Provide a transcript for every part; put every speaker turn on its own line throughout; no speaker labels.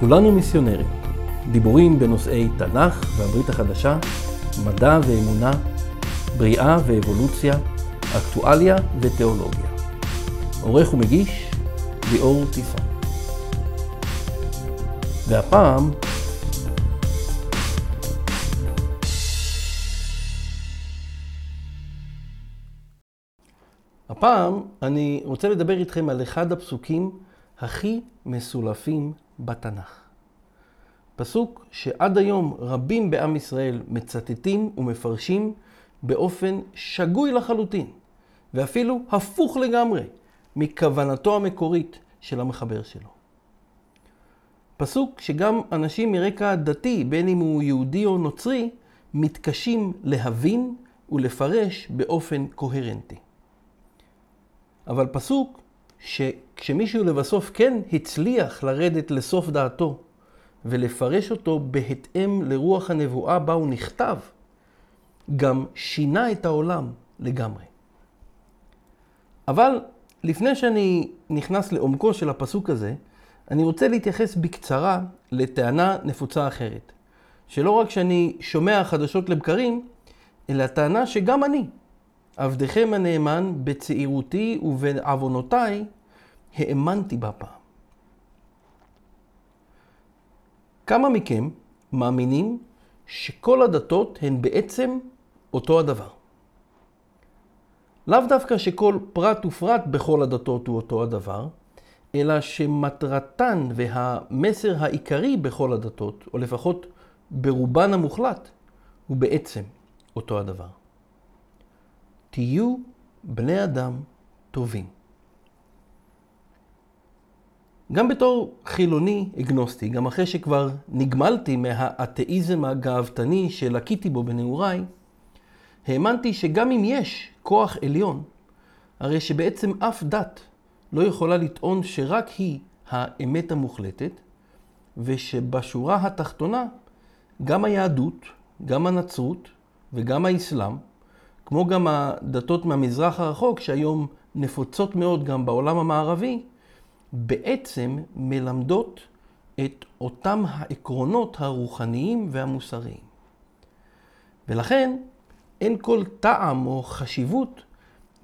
כולנו מיסיונרים. דיבורים בנושאי תנ"ך והברית החדשה, מדע ואמונה, בריאה ואבולוציה, אקטואליה ותיאולוגיה. עורך ומגיש, ליאור טיסון. והפעם, הפעם אני רוצה לדבר איתכם על אחד הפסוקים הכי מסולפים בתנ"ך. פסוק שעד היום רבים בעם ישראל מצטטים ומפרשים באופן שגוי לחלוטין, ואפילו הפוך לגמרי מכוונתו המקורית של המחבר שלו. פסוק שגם אנשים מרקע דתי, בין אם הוא יהודי או נוצרי, מתקשים להבין ולפרש באופן קוהרנטי. אבל פסוק שכשמישהו לבסוף כן הצליח לרדת לסוף דעתו ולפרש אותו בהתאם לרוח הנבואה בה הוא נכתב, גם שינה את העולם לגמרי. אבל לפני שאני נכנס לעומקו של הפסוק הזה, אני רוצה להתייחס בקצרה לטענה נפוצה אחרת. שלא רק שאני שומע חדשות לבקרים, אלא טענה שגם אני, עבדכם הנאמן, בצעירותי ובעוונותיי, האמנתי בה פעם. כמה מכם מאמינים שכל הדתות הן בעצם אותו הדבר? לאו דווקא שכל פרט ופרט בכל הדתות הוא אותו הדבר, אלא שמטרתן והמסר העיקרי בכל הדתות, או לפחות ברובן המוחלט, הוא בעצם אותו הדבר. תהיו בני אדם טובים. גם בתור חילוני אגנוסטי, גם אחרי שכבר נגמלתי מהאתאיזם הגאוותני שלקיתי בו בנעוריי, האמנתי שגם אם יש כוח עליון, הרי שבעצם אף דת לא יכולה לטעון שרק היא האמת המוחלטת, ושבשורה התחתונה גם היהדות, גם הנצרות וגם האסלאם, כמו גם הדתות מהמזרח הרחוק, שהיום נפוצות מאוד גם בעולם המערבי, בעצם מלמדות את אותם העקרונות הרוחניים והמוסריים. ולכן אין כל טעם או חשיבות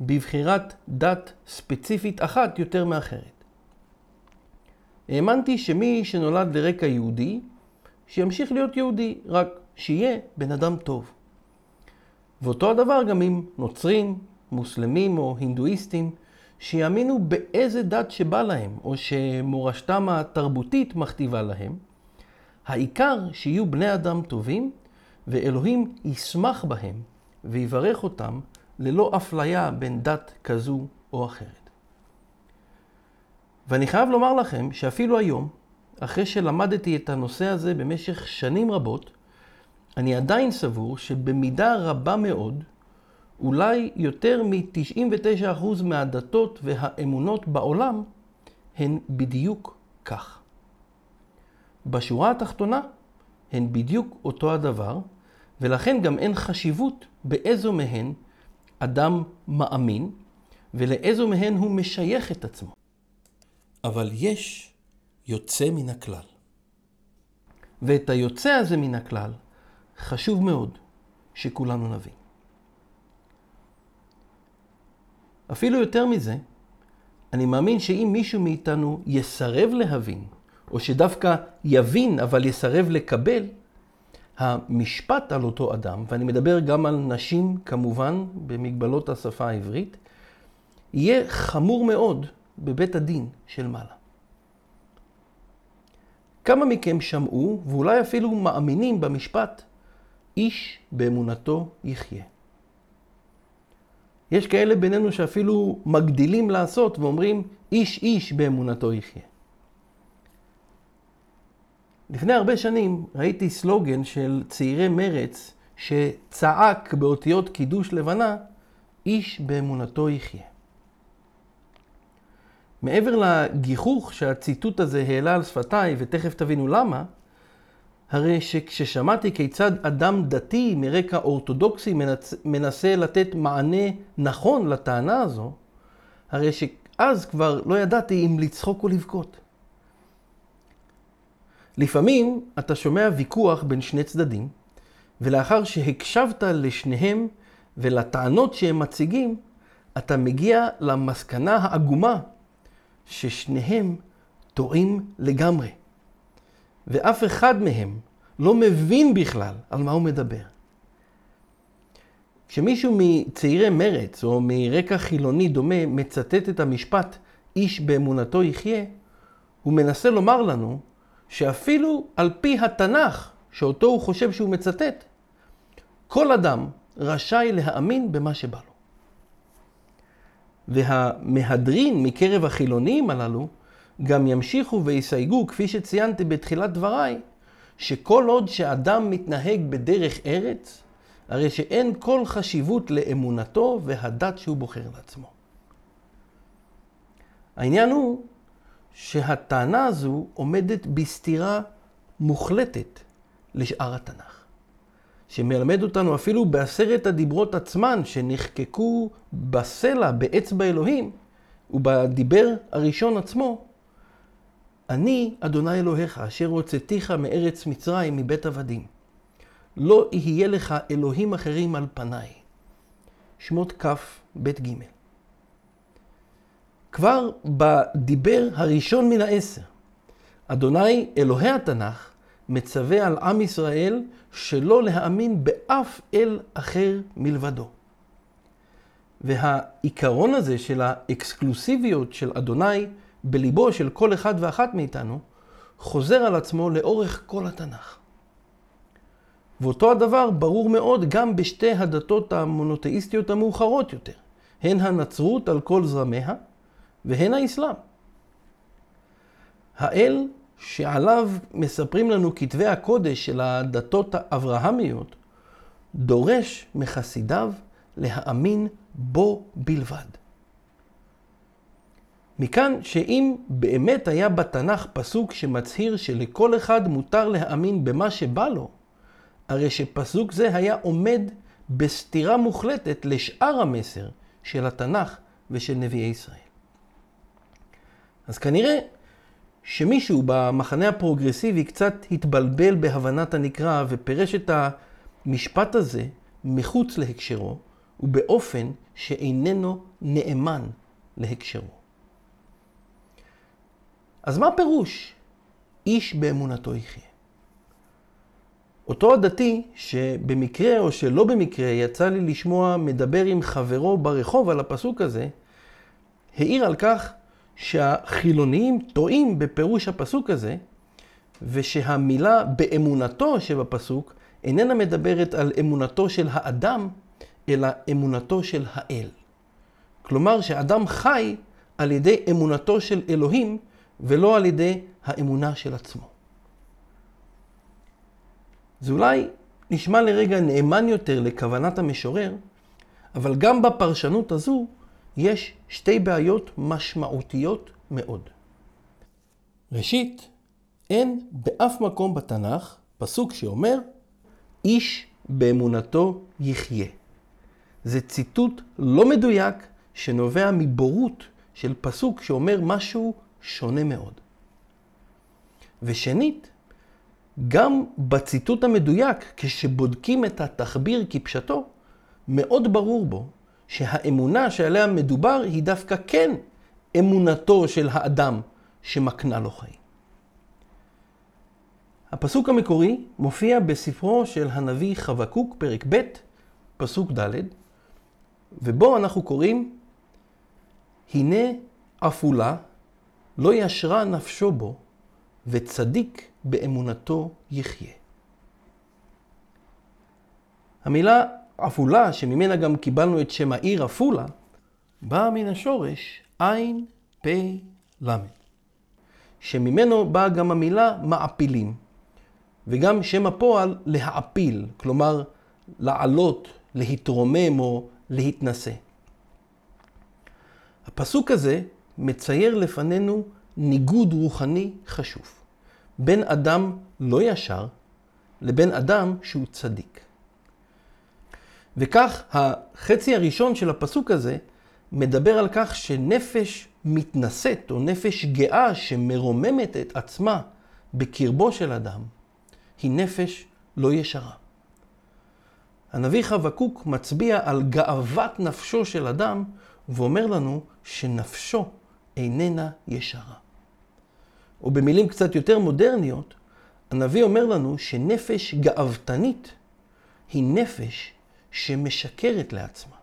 בבחירת דת ספציפית אחת יותר מאחרת. האמנתי שמי שנולד לרקע יהודי, שימשיך להיות יהודי, רק שיהיה בן אדם טוב. ואותו הדבר גם עם נוצרים, מוסלמים או הינדואיסטים, שיאמינו באיזה דת שבא להם, או שמורשתם התרבותית מכתיבה להם. העיקר שיהיו בני אדם טובים, ואלוהים ישמח בהם ויברך אותם ללא אפליה בין דת כזו או אחרת. ואני חייב לומר לכם שאפילו היום, אחרי שלמדתי את הנושא הזה במשך שנים רבות, אני עדיין סבור שבמידה רבה מאוד, אולי יותר מ-99% מהדתות והאמונות בעולם הן בדיוק כך. בשורה התחתונה הן בדיוק אותו הדבר, ולכן גם אין חשיבות באיזו מהן אדם מאמין ולאיזו מהן הוא משייך את עצמו. אבל יש יוצא מן הכלל. ואת היוצא הזה מן הכלל חשוב מאוד שכולנו נבין. אפילו יותר מזה, אני מאמין שאם מישהו מאיתנו יסרב להבין, או שדווקא יבין אבל יסרב לקבל, המשפט על אותו אדם, ואני מדבר גם על נשים כמובן, במגבלות השפה העברית, יהיה חמור מאוד בבית הדין של מעלה. כמה מכם שמעו, ואולי אפילו מאמינים במשפט, איש באמונתו יחיה. יש כאלה בינינו שאפילו מגדילים לעשות ואומרים, איש איש באמונתו יחיה. לפני הרבה שנים ראיתי סלוגן של צעירי מרץ שצעק באותיות קידוש לבנה, איש באמונתו יחיה. מעבר לגיחוך שהציטוט הזה העלה על שפתיי, ותכף תבינו למה, הרי שכששמעתי כיצד אדם דתי מרקע אורתודוקסי מנסה לתת מענה נכון לטענה הזו, הרי שאז כבר לא ידעתי אם לצחוק או לבכות. לפעמים אתה שומע ויכוח בין שני צדדים, ולאחר שהקשבת לשניהם ולטענות שהם מציגים, אתה מגיע למסקנה העגומה ששניהם טועים לגמרי. ואף אחד מהם לא מבין בכלל על מה הוא מדבר. כשמישהו מצעירי מרץ או מרקע חילוני דומה מצטט את המשפט איש באמונתו יחיה, הוא מנסה לומר לנו שאפילו על פי התנ"ך, שאותו הוא חושב שהוא מצטט, כל אדם רשאי להאמין במה שבא לו. והמהדרין מקרב החילונים הללו גם ימשיכו ויסייגו, כפי שציינתי בתחילת דבריי, שכל עוד שאדם מתנהג בדרך ארץ, הרי שאין כל חשיבות לאמונתו והדת שהוא בוחר לעצמו. העניין הוא שהטענה הזו עומדת בסתירה מוחלטת לשאר התנ"ך. שמלמד אותנו אפילו בעשרת הדיברות עצמן שנחקקו בסלע, באצבע אלוהים, ובדיבר הראשון עצמו, אני אדוני אלוהיך אשר הוצאתיך מארץ מצרים מבית עבדים. לא יהיה לך אלוהים אחרים על פניי. שמות כ' ב' ג'. כבר בדיבר הראשון מן העשר, אדוני אלוהי התנ"ך מצווה על עם ישראל שלא להאמין באף אל אחר מלבדו. והעיקרון הזה של האקסקלוסיביות של אדוני בליבו של כל אחד ואחת מאיתנו, חוזר על עצמו לאורך כל התנ"ך. ואותו הדבר ברור מאוד גם בשתי הדתות המונותאיסטיות המאוחרות יותר, הן הנצרות על כל זרמיה והן האסלאם. האל שעליו מספרים לנו כתבי הקודש של הדתות האברהמיות, דורש מחסידיו להאמין בו בלבד. מכאן שאם באמת היה בתנ"ך פסוק שמצהיר שלכל אחד מותר להאמין במה שבא לו, הרי שפסוק זה היה עומד בסתירה מוחלטת לשאר המסר של התנ"ך ושל נביאי ישראל. אז כנראה שמישהו במחנה הפרוגרסיבי קצת התבלבל בהבנת הנקרא ופירש את המשפט הזה מחוץ להקשרו ובאופן שאיננו נאמן להקשרו. אז מה פירוש איש באמונתו יחיה? אותו הדתי שבמקרה או שלא במקרה יצא לי לשמוע מדבר עם חברו ברחוב על הפסוק הזה, העיר על כך שהחילוניים טועים בפירוש הפסוק הזה, ושהמילה באמונתו שבפסוק איננה מדברת על אמונתו של האדם, אלא אמונתו של האל. כלומר שאדם חי על ידי אמונתו של אלוהים ולא על ידי האמונה של עצמו. זה אולי נשמע לרגע נאמן יותר לכוונת המשורר, אבל גם בפרשנות הזו יש שתי בעיות משמעותיות מאוד. ראשית, אין באף מקום בתנ"ך פסוק שאומר, איש באמונתו יחיה. זה ציטוט לא מדויק שנובע מבורות של פסוק שאומר משהו שונה מאוד. ושנית, גם בציטוט המדויק, כשבודקים את התחביר כפשטו, מאוד ברור בו שהאמונה שעליה מדובר היא דווקא כן אמונתו של האדם שמקנה לו חיים. הפסוק המקורי מופיע בספרו של הנביא חבקוק, פרק ב', פסוק ד', ובו אנחנו קוראים, הנה עפולה לא ישרה נפשו בו, וצדיק באמונתו יחיה. המילה עפולה, שממנה גם קיבלנו את שם העיר עפולה, באה מן השורש עין, פה, למד. שממנו באה גם המילה מעפילים, וגם שם הפועל להעפיל, כלומר לעלות, להתרומם או להתנשא. הפסוק הזה מצייר לפנינו ניגוד רוחני חשוב. בין אדם לא ישר לבין אדם שהוא צדיק. וכך החצי הראשון של הפסוק הזה מדבר על כך שנפש מתנשאת או נפש גאה שמרוממת את עצמה בקרבו של אדם היא נפש לא ישרה. הנביא חבקוק מצביע על גאוות נפשו של אדם ואומר לנו שנפשו איננה ישרה. או במילים קצת יותר מודרניות, הנביא אומר לנו שנפש גאוותנית היא נפש שמשקרת לעצמה.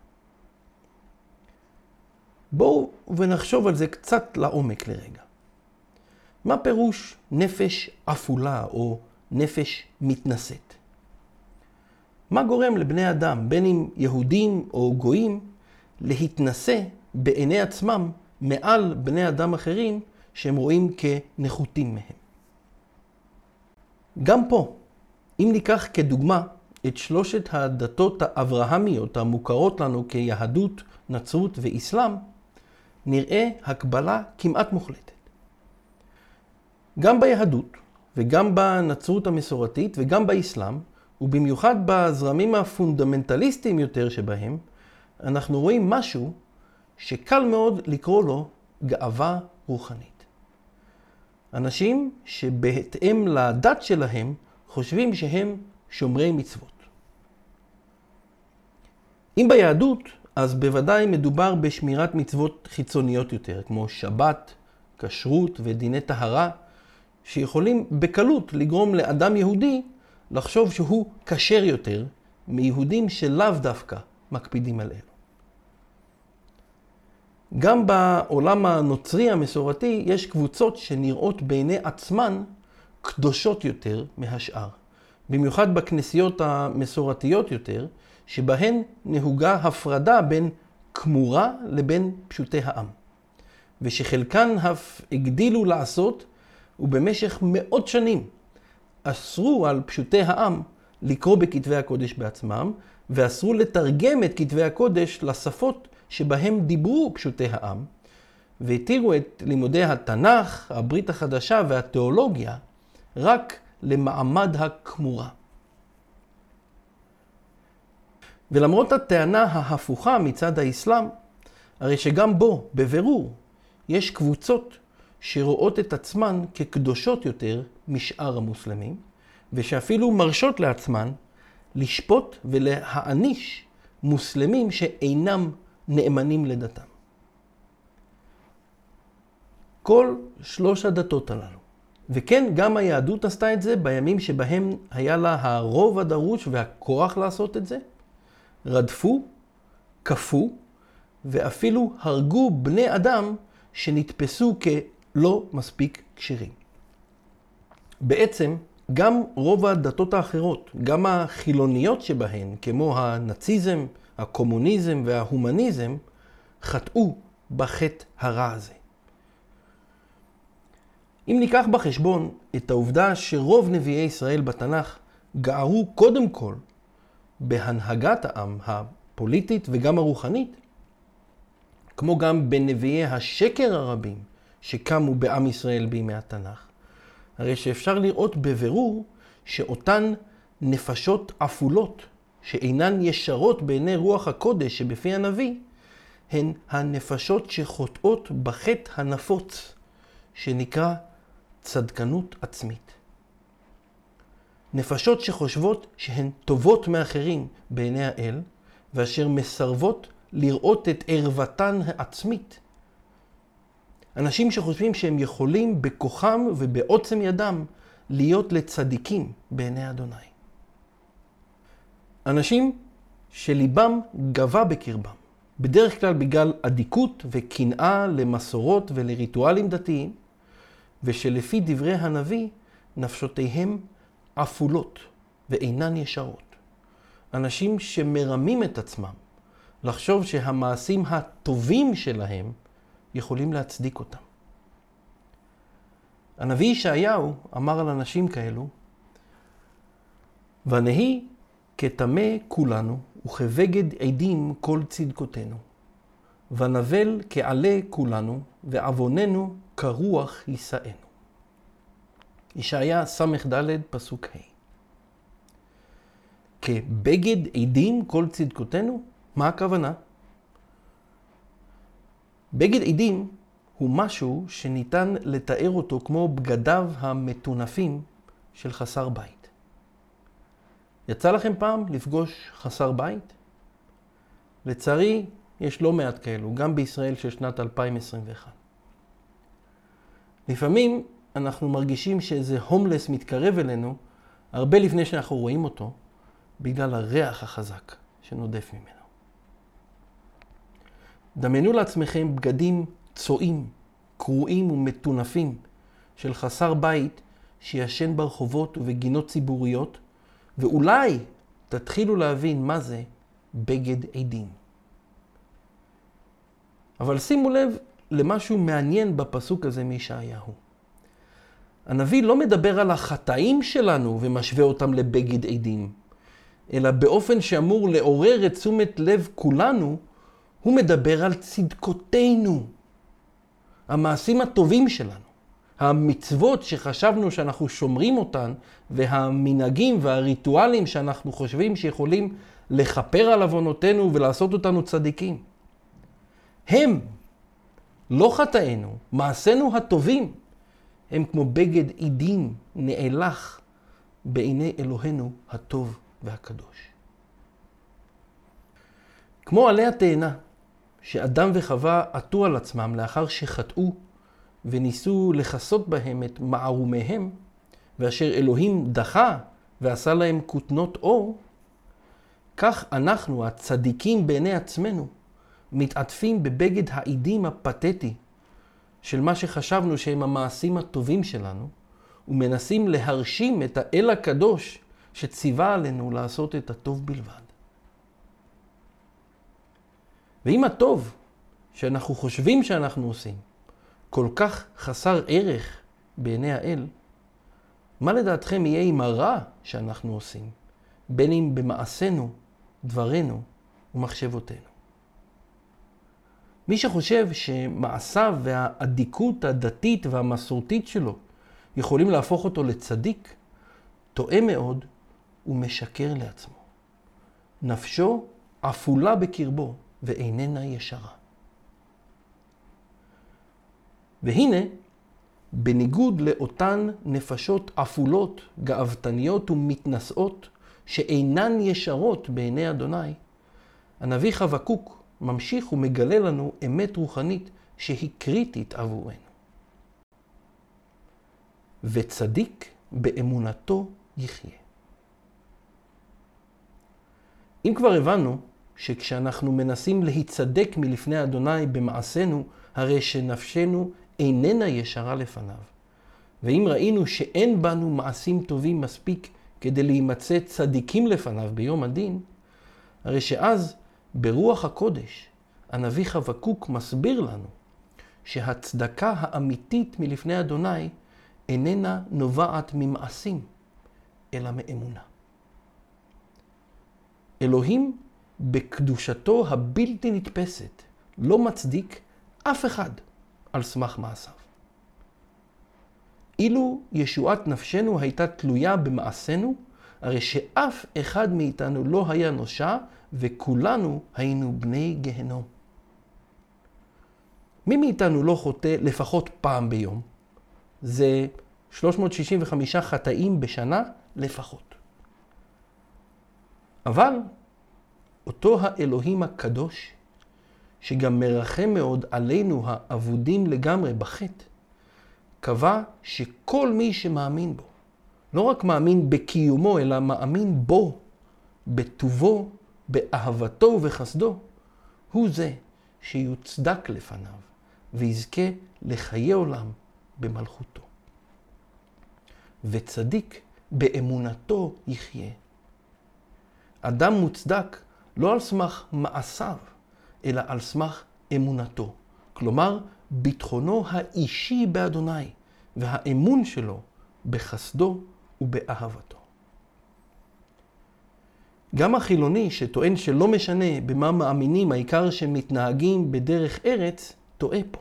בואו ונחשוב על זה קצת לעומק לרגע. מה פירוש נפש אפולה או נפש מתנשאת? מה גורם לבני אדם, בין אם יהודים או גויים, להתנשא בעיני עצמם מעל בני אדם אחרים שהם רואים כנחותים מהם? גם פה, אם ניקח כדוגמה את שלושת הדתות האברהמיות המוכרות לנו כיהדות, נצרות ואסלאם, נראה הקבלה כמעט מוחלטת. גם ביהדות וגם בנצרות המסורתית וגם באסלאם, ובמיוחד בזרמים הפונדמנטליסטיים יותר שבהם, אנחנו רואים משהו שקל מאוד לקרוא לו גאווה רוחנית. אנשים שבהתאם לדת שלהם חושבים שהם שומרי מצוות. אם ביהדות, אז בוודאי מדובר בשמירת מצוות חיצוניות יותר, כמו שבת, כשרות ודיני טהרה, שיכולים בקלות לגרום לאדם יהודי לחשוב שהוא כשר יותר מיהודים שלאו דווקא מקפידים על אלו. גם בעולם הנוצרי המסורתי יש קבוצות שנראות בעיני עצמן קדושות יותר מהשאר. במיוחד בכנסיות המסורתיות יותר, שבהן נהוגה הפרדה בין כמורה לבין פשוטי העם. ושחלקן אף הגדילו לעשות, ובמשך מאות שנים אסרו על פשוטי העם לקרוא בכתבי הקודש בעצמם, ואסרו לתרגם את כתבי הקודש לשפות שבהם דיברו פשוטי העם, והתירו את לימודי התנ"ך, הברית החדשה והתיאולוגיה רק למעמד הכמורה. ולמרות הטענה ההפוכה מצד האסלאם, הרי שגם בו, בבירור, יש קבוצות שרואות את עצמן כקדושות יותר משאר המוסלמים, ושאפילו מרשות לעצמן לשפוט ולהעניש מוסלמים שאינם נאמנים לדתם. כל שלוש הדתות הללו, וכן, גם היהדות עשתה את זה בימים שבהם היה לה הרוב הדרוש והכוח לעשות את זה, רדפו, כפו ואפילו הרגו בני אדם שנתפסו כלא מספיק כשרים. בעצם, גם רוב הדתות האחרות, גם החילוניות שבהן, כמו הנאציזם, הקומוניזם וההומניזם, חטאו בחטא הרע הזה. אם ניקח בחשבון את העובדה שרוב נביאי ישראל בתנ"ך גערו קודם כל בהנהגת העם הפוליטית וגם הרוחנית, כמו גם בנביאי השקר הרבים שקמו בעם ישראל בימי התנ"ך, הרי שאפשר לראות בבירור שאותן נפשות אפולות שאינן ישרות בעיני רוח הקודש שבפי הנביא, הן הנפשות שחוטאות בחטא הנפוץ שנקרא צדקנות עצמית. נפשות שחושבות שהן טובות מאחרים בעיני האל, ואשר מסרבות לראות את ערוותן העצמית. אנשים שחושבים שהם יכולים בכוחם ובעוצם ידם להיות לצדיקים בעיני אדוני. אנשים שליבם גבה בקרבם, בדרך כלל בגלל אדיקות וקנאה למסורות ולריטואלים דתיים, ושלפי דברי הנביא, נפשותיהם אפולות ואינן ישרות. אנשים שמרמים את עצמם לחשוב שהמעשים הטובים שלהם יכולים להצדיק אותם. הנביא ישעיהו אמר על אנשים כאלו, ונהי כטמא כולנו, וכבגד עדים כל צדקותינו. ונבל כעלה כולנו, ועווננו כרוח יישאנו. ישעיה ס"ד פסוק ה'. כבגד עדים כל צדקותינו? מה הכוונה? בגד עדים הוא משהו שניתן לתאר אותו כמו בגדיו המטונפים של חסר בית. יצא לכם פעם לפגוש חסר בית? לצערי, יש לא מעט כאלו, גם בישראל של שנת 2021. לפעמים אנחנו מרגישים שאיזה הומלס מתקרב אלינו הרבה לפני שאנחנו רואים אותו, בגלל הריח החזק שנודף ממנו. דמיינו לעצמכם בגדים צועים, קרועים ומטונפים של חסר בית שישן ברחובות ובגינות ציבוריות, ואולי תתחילו להבין מה זה בגד עדים. אבל שימו לב למשהו מעניין בפסוק הזה מישעיהו. הנביא לא מדבר על החטאים שלנו ומשווה אותם לבגד עדים, אלא באופן שאמור לעורר את תשומת לב כולנו, הוא מדבר על צדקותינו, המעשים הטובים שלנו, המצוות שחשבנו שאנחנו שומרים אותן, והמנהגים והריטואלים שאנחנו חושבים שיכולים לכפר על עוונותינו ולעשות אותנו צדיקים. הם, לא חטאינו, מעשינו הטובים, הם כמו בגד עידים נאלח בעיני אלוהינו הטוב והקדוש. כמו עלי התאנה, שאדם וחווה עטו על עצמם לאחר שחטאו וניסו לכסות בהם את מערומיהם, ואשר אלוהים דחה ועשה להם כותנות אור, כך אנחנו, הצדיקים בעיני עצמנו, מתעטפים בבגד העידים הפתטי של מה שחשבנו שהם המעשים הטובים שלנו, ומנסים להרשים את האל הקדוש שציווה עלינו לעשות את הטוב בלבד. ואם הטוב שאנחנו חושבים שאנחנו עושים כל כך חסר ערך בעיני האל, מה לדעתכם יהיה עם הרע שאנחנו עושים, בין אם במעשינו, דברינו ומחשבותינו? מי שחושב שמעשיו והאדיקות הדתית והמסורתית שלו יכולים להפוך אותו לצדיק, טועה מאוד ומשקר לעצמו. נפשו אפולה בקרבו ואיננה ישרה. והנה, בניגוד לאותן נפשות אפולות, גאוותניות ומתנשאות, שאינן ישרות בעיני אדוני, הנביא חבקוק ממשיך ומגלה לנו אמת רוחנית שהיא קריטית עבורנו. וצדיק באמונתו יחיה. אם כבר הבנו שכשאנחנו מנסים להיצדק מלפני אדוני במעשינו, הרי שנפשנו איננה ישרה לפניו. ואם ראינו שאין בנו מעשים טובים מספיק כדי להימצא צדיקים לפניו ביום הדין, הרי שאז ברוח הקודש הנביא חבקוק מסביר לנו שהצדקה האמיתית מלפני אדוני איננה נובעת ממעשים, אלא מאמונה. אלוהים בקדושתו הבלתי נתפסת לא מצדיק אף אחד על סמך מעשיו. אילו ישועת נפשנו הייתה תלויה במעשינו, הרי שאף אחד מאיתנו לא היה נושע וכולנו היינו בני גהנום. מי מאיתנו לא חוטא לפחות פעם ביום? זה 365 חטאים בשנה לפחות. אבל אותו האלוהים הקדוש, שגם מרחם מאוד עלינו האבודים לגמרי בחטא, קבע שכל מי שמאמין בו, לא רק מאמין בקיומו, אלא מאמין בו, בטובו, באהבתו ובחסדו, הוא זה שיוצדק לפניו ויזכה לחיי עולם במלכותו. וצדיק באמונתו יחיה. אדם מוצדק לא על סמך מעשיו, אלא על סמך אמונתו. כלומר, ביטחונו האישי באדוני, והאמון שלו בחסדו ובאהבתו. גם החילוני שטוען שלא משנה במה מאמינים, העיקר שמתנהגים בדרך ארץ, טועה פה.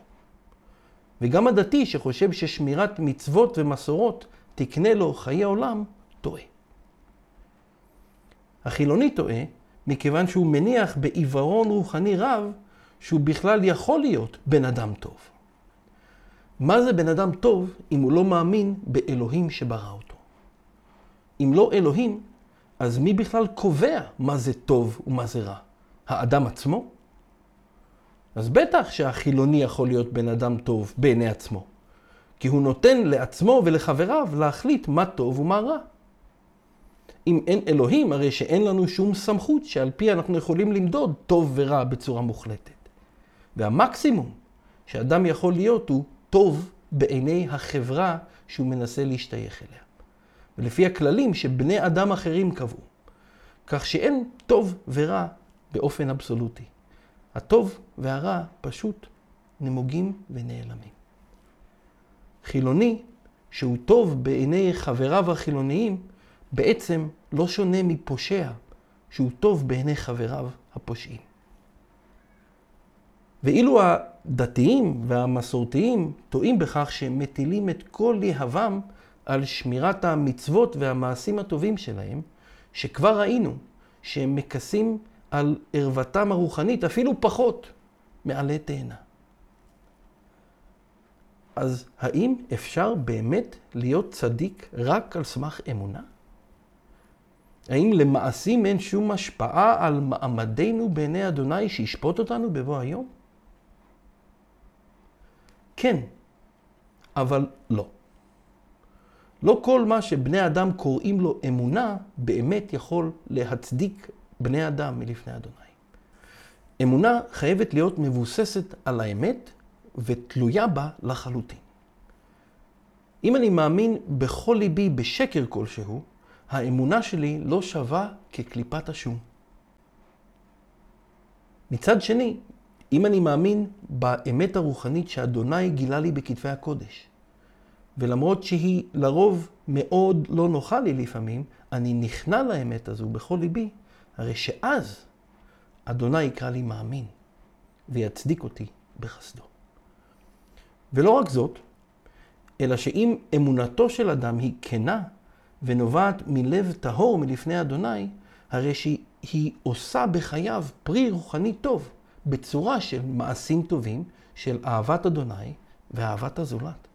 וגם הדתי שחושב ששמירת מצוות ומסורות תקנה לו חיי עולם, טועה. החילוני טועה מכיוון שהוא מניח בעיוורון רוחני רב שהוא בכלל יכול להיות בן אדם טוב. מה זה בן אדם טוב אם הוא לא מאמין באלוהים שברא אותו? אם לא אלוהים, אז מי בכלל קובע מה זה טוב ומה זה רע? האדם עצמו? אז בטח שהחילוני יכול להיות בן אדם טוב בעיני עצמו. כי הוא נותן לעצמו ולחבריו להחליט מה טוב ומה רע. אם אין אלוהים, הרי שאין לנו שום סמכות שעל פי אנחנו יכולים למדוד טוב ורע בצורה מוחלטת. והמקסימום שאדם יכול להיות הוא טוב בעיני החברה שהוא מנסה להשתייך אליה. ולפי הכללים שבני אדם אחרים קבעו. כך שאין טוב ורע באופן אבסולוטי. הטוב והרע פשוט נמוגים ונעלמים. חילוני, שהוא טוב בעיני חבריו החילוניים, בעצם לא שונה מפושע, שהוא טוב בעיני חבריו הפושעים. ואילו הדתיים והמסורתיים טועים בכך שהם מטילים את כל יהבם על שמירת המצוות והמעשים הטובים שלהם, שכבר ראינו שהם מכסים על ערוותם הרוחנית אפילו פחות מעלי תאנה. אז האם אפשר באמת להיות צדיק רק על סמך אמונה? האם למעשים אין שום השפעה על מעמדנו בעיני אדוני שישפוט אותנו בבוא היום? כן, אבל לא. לא כל מה שבני אדם קוראים לו אמונה, באמת יכול להצדיק בני אדם מלפני אדוני. אמונה חייבת להיות מבוססת על האמת ותלויה בה לחלוטין. אם אני מאמין בכל ליבי בשקר כלשהו, האמונה שלי לא שווה כקליפת השום. מצד שני, אם אני מאמין באמת הרוחנית שאדוני גילה לי בכתבי הקודש, ולמרות שהיא לרוב מאוד לא נוחה לי לפעמים, אני נכנע לאמת הזו בכל ליבי, הרי שאז אדוני יקרא לי מאמין ויצדיק אותי בחסדו. ולא רק זאת, אלא שאם אמונתו של אדם היא כנה ונובעת מלב טהור מלפני אדוני, הרי שהיא עושה בחייו פרי רוחני טוב, בצורה של מעשים טובים, של אהבת אדוני ואהבת הזולת.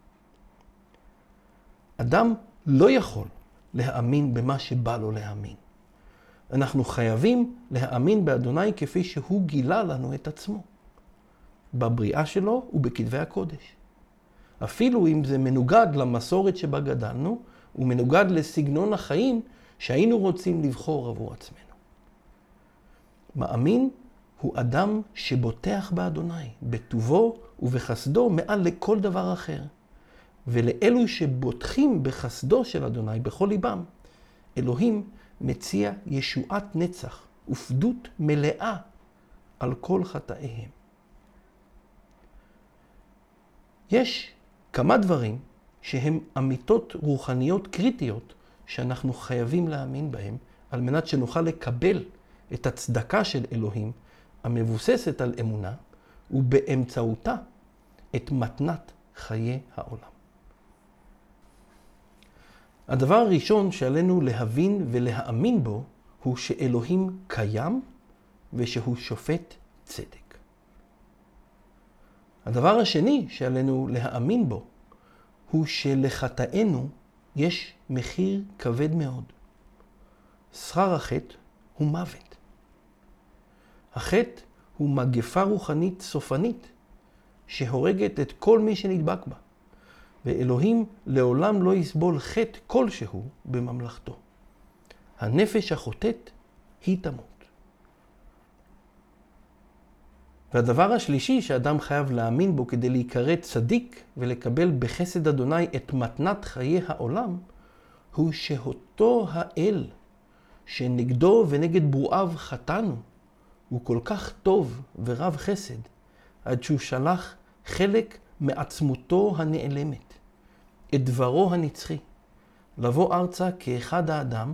אדם לא יכול להאמין במה שבא לו להאמין. אנחנו חייבים להאמין באדוני כפי שהוא גילה לנו את עצמו, בבריאה שלו ובכתבי הקודש. אפילו אם זה מנוגד למסורת שבה גדלנו, ומנוגד לסגנון החיים שהיינו רוצים לבחור עבור עצמנו. מאמין הוא אדם שבוטח באדוני, בטובו ובחסדו מעל לכל דבר אחר. ולאלו שבוטחים בחסדו של אדוני בכל ליבם, אלוהים מציע ישועת נצח ופדות מלאה על כל חטאיהם. יש כמה דברים שהם אמיתות רוחניות קריטיות שאנחנו חייבים להאמין בהם על מנת שנוכל לקבל את הצדקה של אלוהים המבוססת על אמונה ובאמצעותה את מתנת חיי העולם. הדבר הראשון שעלינו להבין ולהאמין בו הוא שאלוהים קיים ושהוא שופט צדק. הדבר השני שעלינו להאמין בו הוא שלחטאינו יש מחיר כבד מאוד. שכר החטא הוא מוות. החטא הוא מגפה רוחנית סופנית שהורגת את כל מי שנדבק בה. ואלוהים לעולם לא יסבול חטא כלשהו בממלכתו. הנפש החוטאת היא תמות. והדבר השלישי שאדם חייב להאמין בו כדי להיקרא צדיק ולקבל בחסד אדוני את מתנת חיי העולם, הוא שאותו האל שנגדו ונגד ברואיו חטאנו, הוא כל כך טוב ורב חסד, עד שהוא שלח חלק מעצמותו הנעלמת. את דברו הנצחי, לבוא ארצה כאחד האדם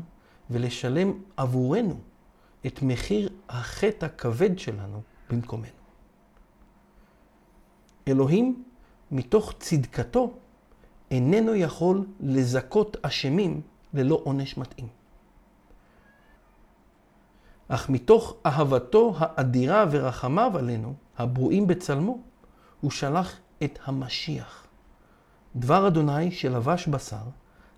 ולשלם עבורנו את מחיר החטא הכבד שלנו במקומנו. אלוהים, מתוך צדקתו, איננו יכול לזכות אשמים ללא עונש מתאים. אך מתוך אהבתו האדירה ורחמיו עלינו, הברואים בצלמו, הוא שלח את המשיח, דבר אדוני שלבש בשר,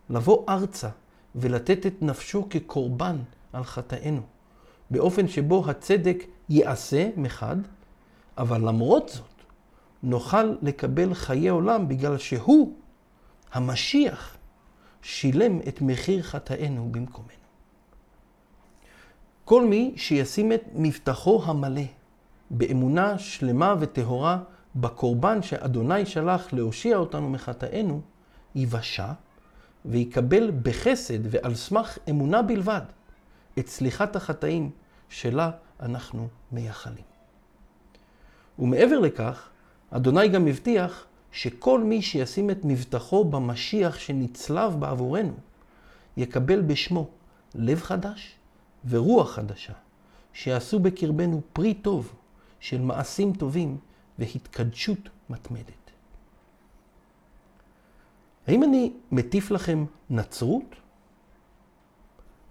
לבוא ארצה ולתת את נפשו כקורבן על חטאינו, באופן שבו הצדק ייעשה מחד, אבל למרות זאת נוכל לקבל חיי עולם בגלל שהוא, המשיח, שילם את מחיר חטאינו במקומנו. כל מי שישים את מבטחו המלא באמונה שלמה וטהורה בקורבן שאדוני שלח להושיע אותנו מחטאינו, ייוושע ויקבל בחסד ועל סמך אמונה בלבד את סליחת החטאים שלה אנחנו מייחלים. ומעבר לכך, אדוני גם הבטיח שכל מי שישים את מבטחו במשיח שנצלב בעבורנו, יקבל בשמו לב חדש ורוח חדשה, שיעשו בקרבנו פרי טוב של מעשים טובים והתקדשות מתמדת. האם אני מטיף לכם נצרות?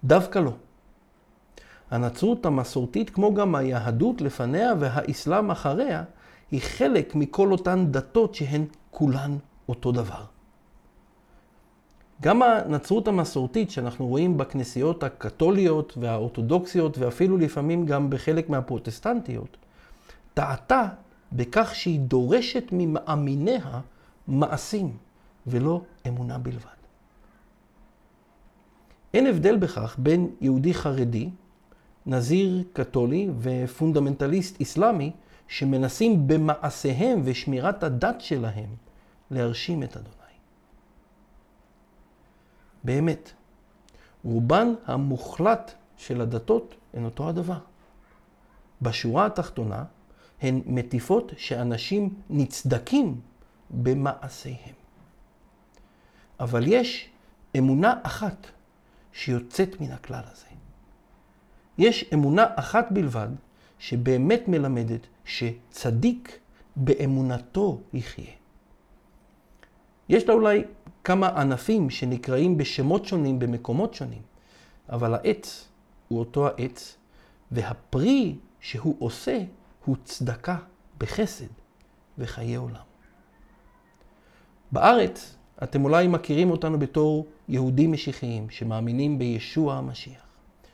דווקא לא. הנצרות המסורתית, כמו גם היהדות לפניה והאסלאם אחריה, היא חלק מכל אותן דתות שהן כולן אותו דבר. גם הנצרות המסורתית שאנחנו רואים בכנסיות הקתוליות והאורתודוקסיות ואפילו לפעמים גם בחלק מהפרוטסטנטיות, טעתה בכך שהיא דורשת ממאמיניה מעשים ולא אמונה בלבד. אין הבדל בכך בין יהודי חרדי, נזיר קתולי ופונדמנטליסט אסלאמי שמנסים במעשיהם ושמירת הדת שלהם להרשים את אדוני. באמת, רובן המוחלט של הדתות הן אותו הדבר. בשורה התחתונה, הן מטיפות שאנשים נצדקים במעשיהם. אבל יש אמונה אחת שיוצאת מן הכלל הזה. יש אמונה אחת בלבד שבאמת מלמדת שצדיק באמונתו יחיה. יש לה אולי כמה ענפים שנקראים בשמות שונים במקומות שונים, אבל העץ הוא אותו העץ, והפרי שהוא עושה הוא צדקה בחסד וחיי עולם. בארץ אתם אולי מכירים אותנו בתור יהודים משיחיים שמאמינים בישוע המשיח,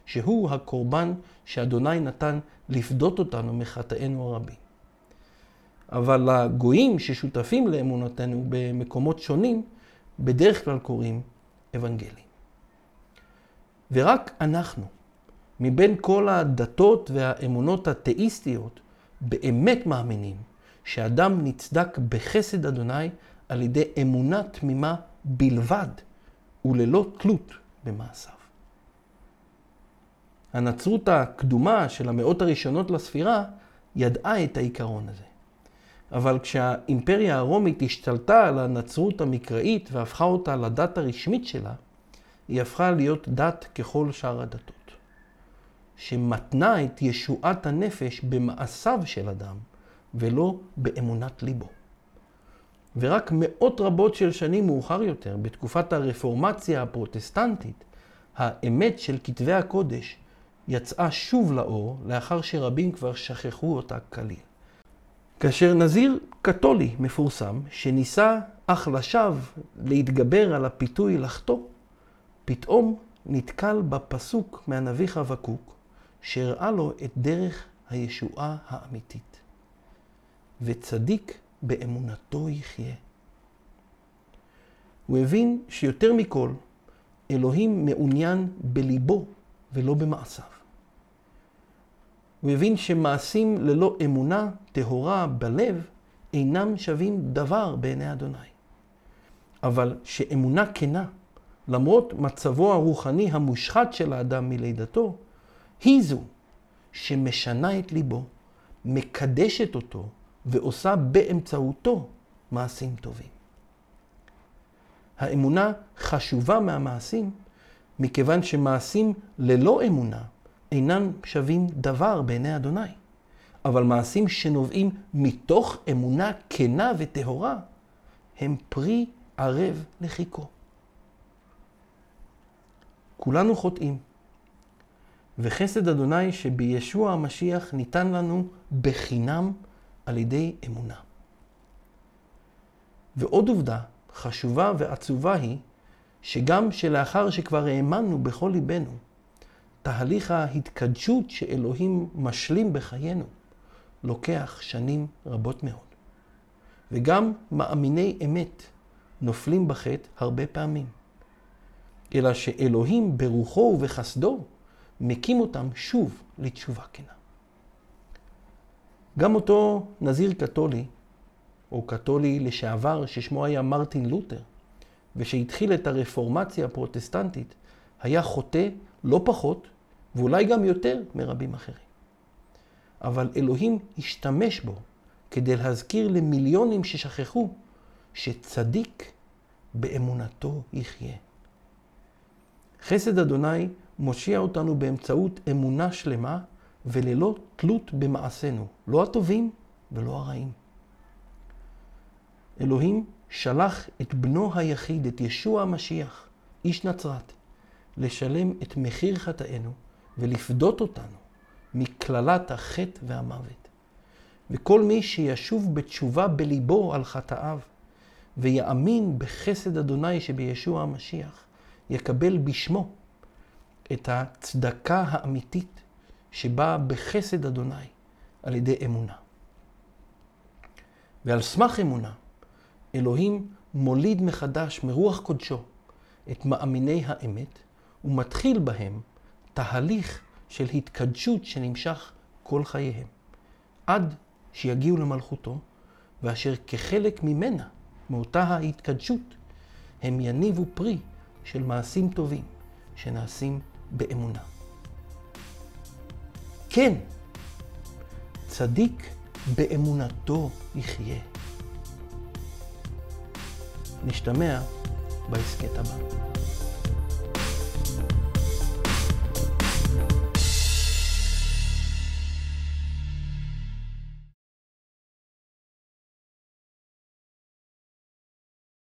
שהוא הקורבן שאדוני נתן לפדות אותנו מחטאינו הרבים. אבל הגויים ששותפים לאמונתנו במקומות שונים, בדרך כלל קוראים אבנגלים. ורק אנחנו, מבין כל הדתות והאמונות התאיסטיות, באמת מאמינים שאדם נצדק בחסד אדוני על ידי אמונה תמימה בלבד וללא תלות במעשיו. הנצרות הקדומה של המאות הראשונות לספירה ידעה את העיקרון הזה. אבל כשהאימפריה הרומית השתלטה על הנצרות המקראית והפכה אותה לדת הרשמית שלה, היא הפכה להיות דת ככל שאר הדתות. שמתנה את ישועת הנפש במעשיו של אדם, ולא באמונת ליבו. ורק מאות רבות של שנים מאוחר יותר, בתקופת הרפורמציה הפרוטסטנטית, האמת של כתבי הקודש יצאה שוב לאור, לאחר שרבים כבר שכחו אותה כליל. כאשר נזיר קתולי מפורסם, שניסה אך לשווא להתגבר על הפיתוי לחטוא, פתאום נתקל בפסוק מהנביא חבקוק, שהראה לו את דרך הישועה האמיתית. וצדיק באמונתו יחיה. הוא הבין שיותר מכל, אלוהים מעוניין בליבו ולא במעשיו. הוא הבין שמעשים ללא אמונה טהורה בלב אינם שווים דבר בעיני אדוני. אבל שאמונה כנה, למרות מצבו הרוחני המושחת של האדם מלידתו, היא זו שמשנה את ליבו, מקדשת אותו ועושה באמצעותו מעשים טובים. האמונה חשובה מהמעשים, מכיוון שמעשים ללא אמונה אינם שווים דבר בעיני אדוני. אבל מעשים שנובעים מתוך אמונה כנה וטהורה, הם פרי ערב לחיכו. כולנו חוטאים. וחסד אדוני שבישוע המשיח ניתן לנו בחינם על ידי אמונה. ועוד עובדה חשובה ועצובה היא שגם שלאחר שכבר האמנו בכל ליבנו, תהליך ההתקדשות שאלוהים משלים בחיינו לוקח שנים רבות מאוד. וגם מאמיני אמת נופלים בחטא הרבה פעמים. אלא שאלוהים ברוחו ובחסדו מקים אותם שוב לתשובה כנה. גם אותו נזיר קתולי, או קתולי לשעבר, ששמו היה מרטין לותר, ושהתחיל את הרפורמציה הפרוטסטנטית, היה חוטא לא פחות, ואולי גם יותר מרבים אחרים. אבל אלוהים השתמש בו כדי להזכיר למיליונים ששכחו שצדיק באמונתו יחיה. חסד אדוני מושיע אותנו באמצעות אמונה שלמה וללא תלות במעשינו, לא הטובים ולא הרעים. אלוהים שלח את בנו היחיד, את ישוע המשיח, איש נצרת, לשלם את מחיר חטאינו ולפדות אותנו מקללת החטא והמוות. וכל מי שישוב בתשובה בליבו על חטאיו ויאמין בחסד אדוני שבישוע המשיח, יקבל בשמו את הצדקה האמיתית שבאה בחסד אדוני על ידי אמונה. ועל סמך אמונה, אלוהים מוליד מחדש מרוח קודשו את מאמיני האמת, ומתחיל בהם תהליך של התקדשות שנמשך כל חייהם, עד שיגיעו למלכותו, ואשר כחלק ממנה, מאותה ההתקדשות, הם יניבו פרי של מעשים טובים שנעשים באמונה. כן, צדיק באמונתו יחיה. נשתמע בהסכת הבא.